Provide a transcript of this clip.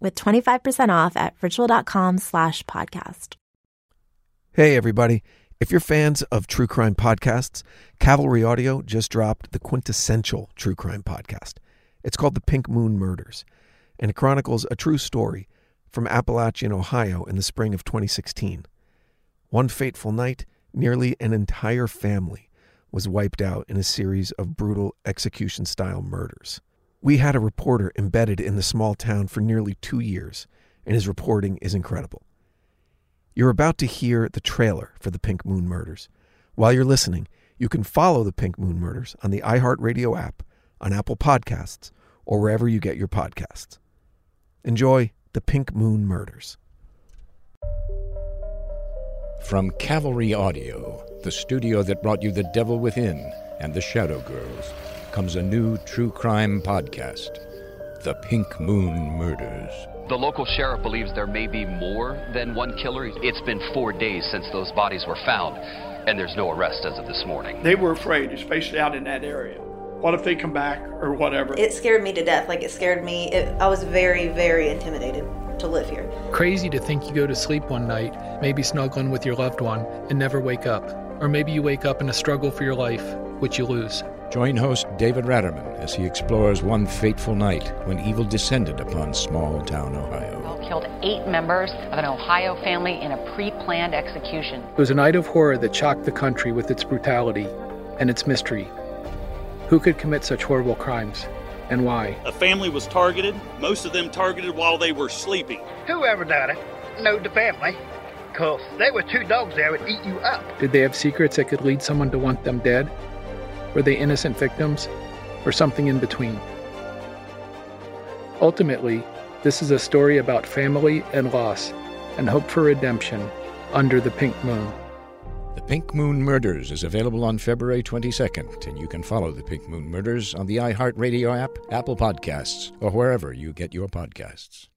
with 25% off at ritual.com slash podcast. Hey, everybody. If you're fans of true crime podcasts, Cavalry Audio just dropped the quintessential true crime podcast. It's called The Pink Moon Murders, and it chronicles a true story from Appalachian, Ohio in the spring of 2016. One fateful night, nearly an entire family was wiped out in a series of brutal execution style murders. We had a reporter embedded in the small town for nearly two years, and his reporting is incredible. You're about to hear the trailer for the Pink Moon Murders. While you're listening, you can follow the Pink Moon Murders on the iHeartRadio app, on Apple Podcasts, or wherever you get your podcasts. Enjoy the Pink Moon Murders. From Cavalry Audio, the studio that brought you The Devil Within and The Shadow Girls comes a new true crime podcast, The Pink Moon Murders. The local sheriff believes there may be more than one killer. It's been four days since those bodies were found, and there's no arrest as of this morning. They were afraid, especially out in that area. What if they come back or whatever? It scared me to death. Like it scared me. It, I was very, very intimidated to live here. Crazy to think you go to sleep one night, maybe snuggling with your loved one, and never wake up. Or maybe you wake up in a struggle for your life, which you lose. Join host David Raterman as he explores one fateful night when evil descended upon small town Ohio. Killed eight members of an Ohio family in a pre planned execution. It was a night of horror that shocked the country with its brutality and its mystery. Who could commit such horrible crimes and why? A family was targeted, most of them targeted while they were sleeping. Whoever done it knowed the family, because there were two dogs there would eat you up. Did they have secrets that could lead someone to want them dead? Were they innocent victims? Or something in between? Ultimately, this is a story about family and loss and hope for redemption under the pink moon. The Pink Moon Murders is available on February 22nd, and you can follow the Pink Moon Murders on the iHeartRadio app, Apple Podcasts, or wherever you get your podcasts.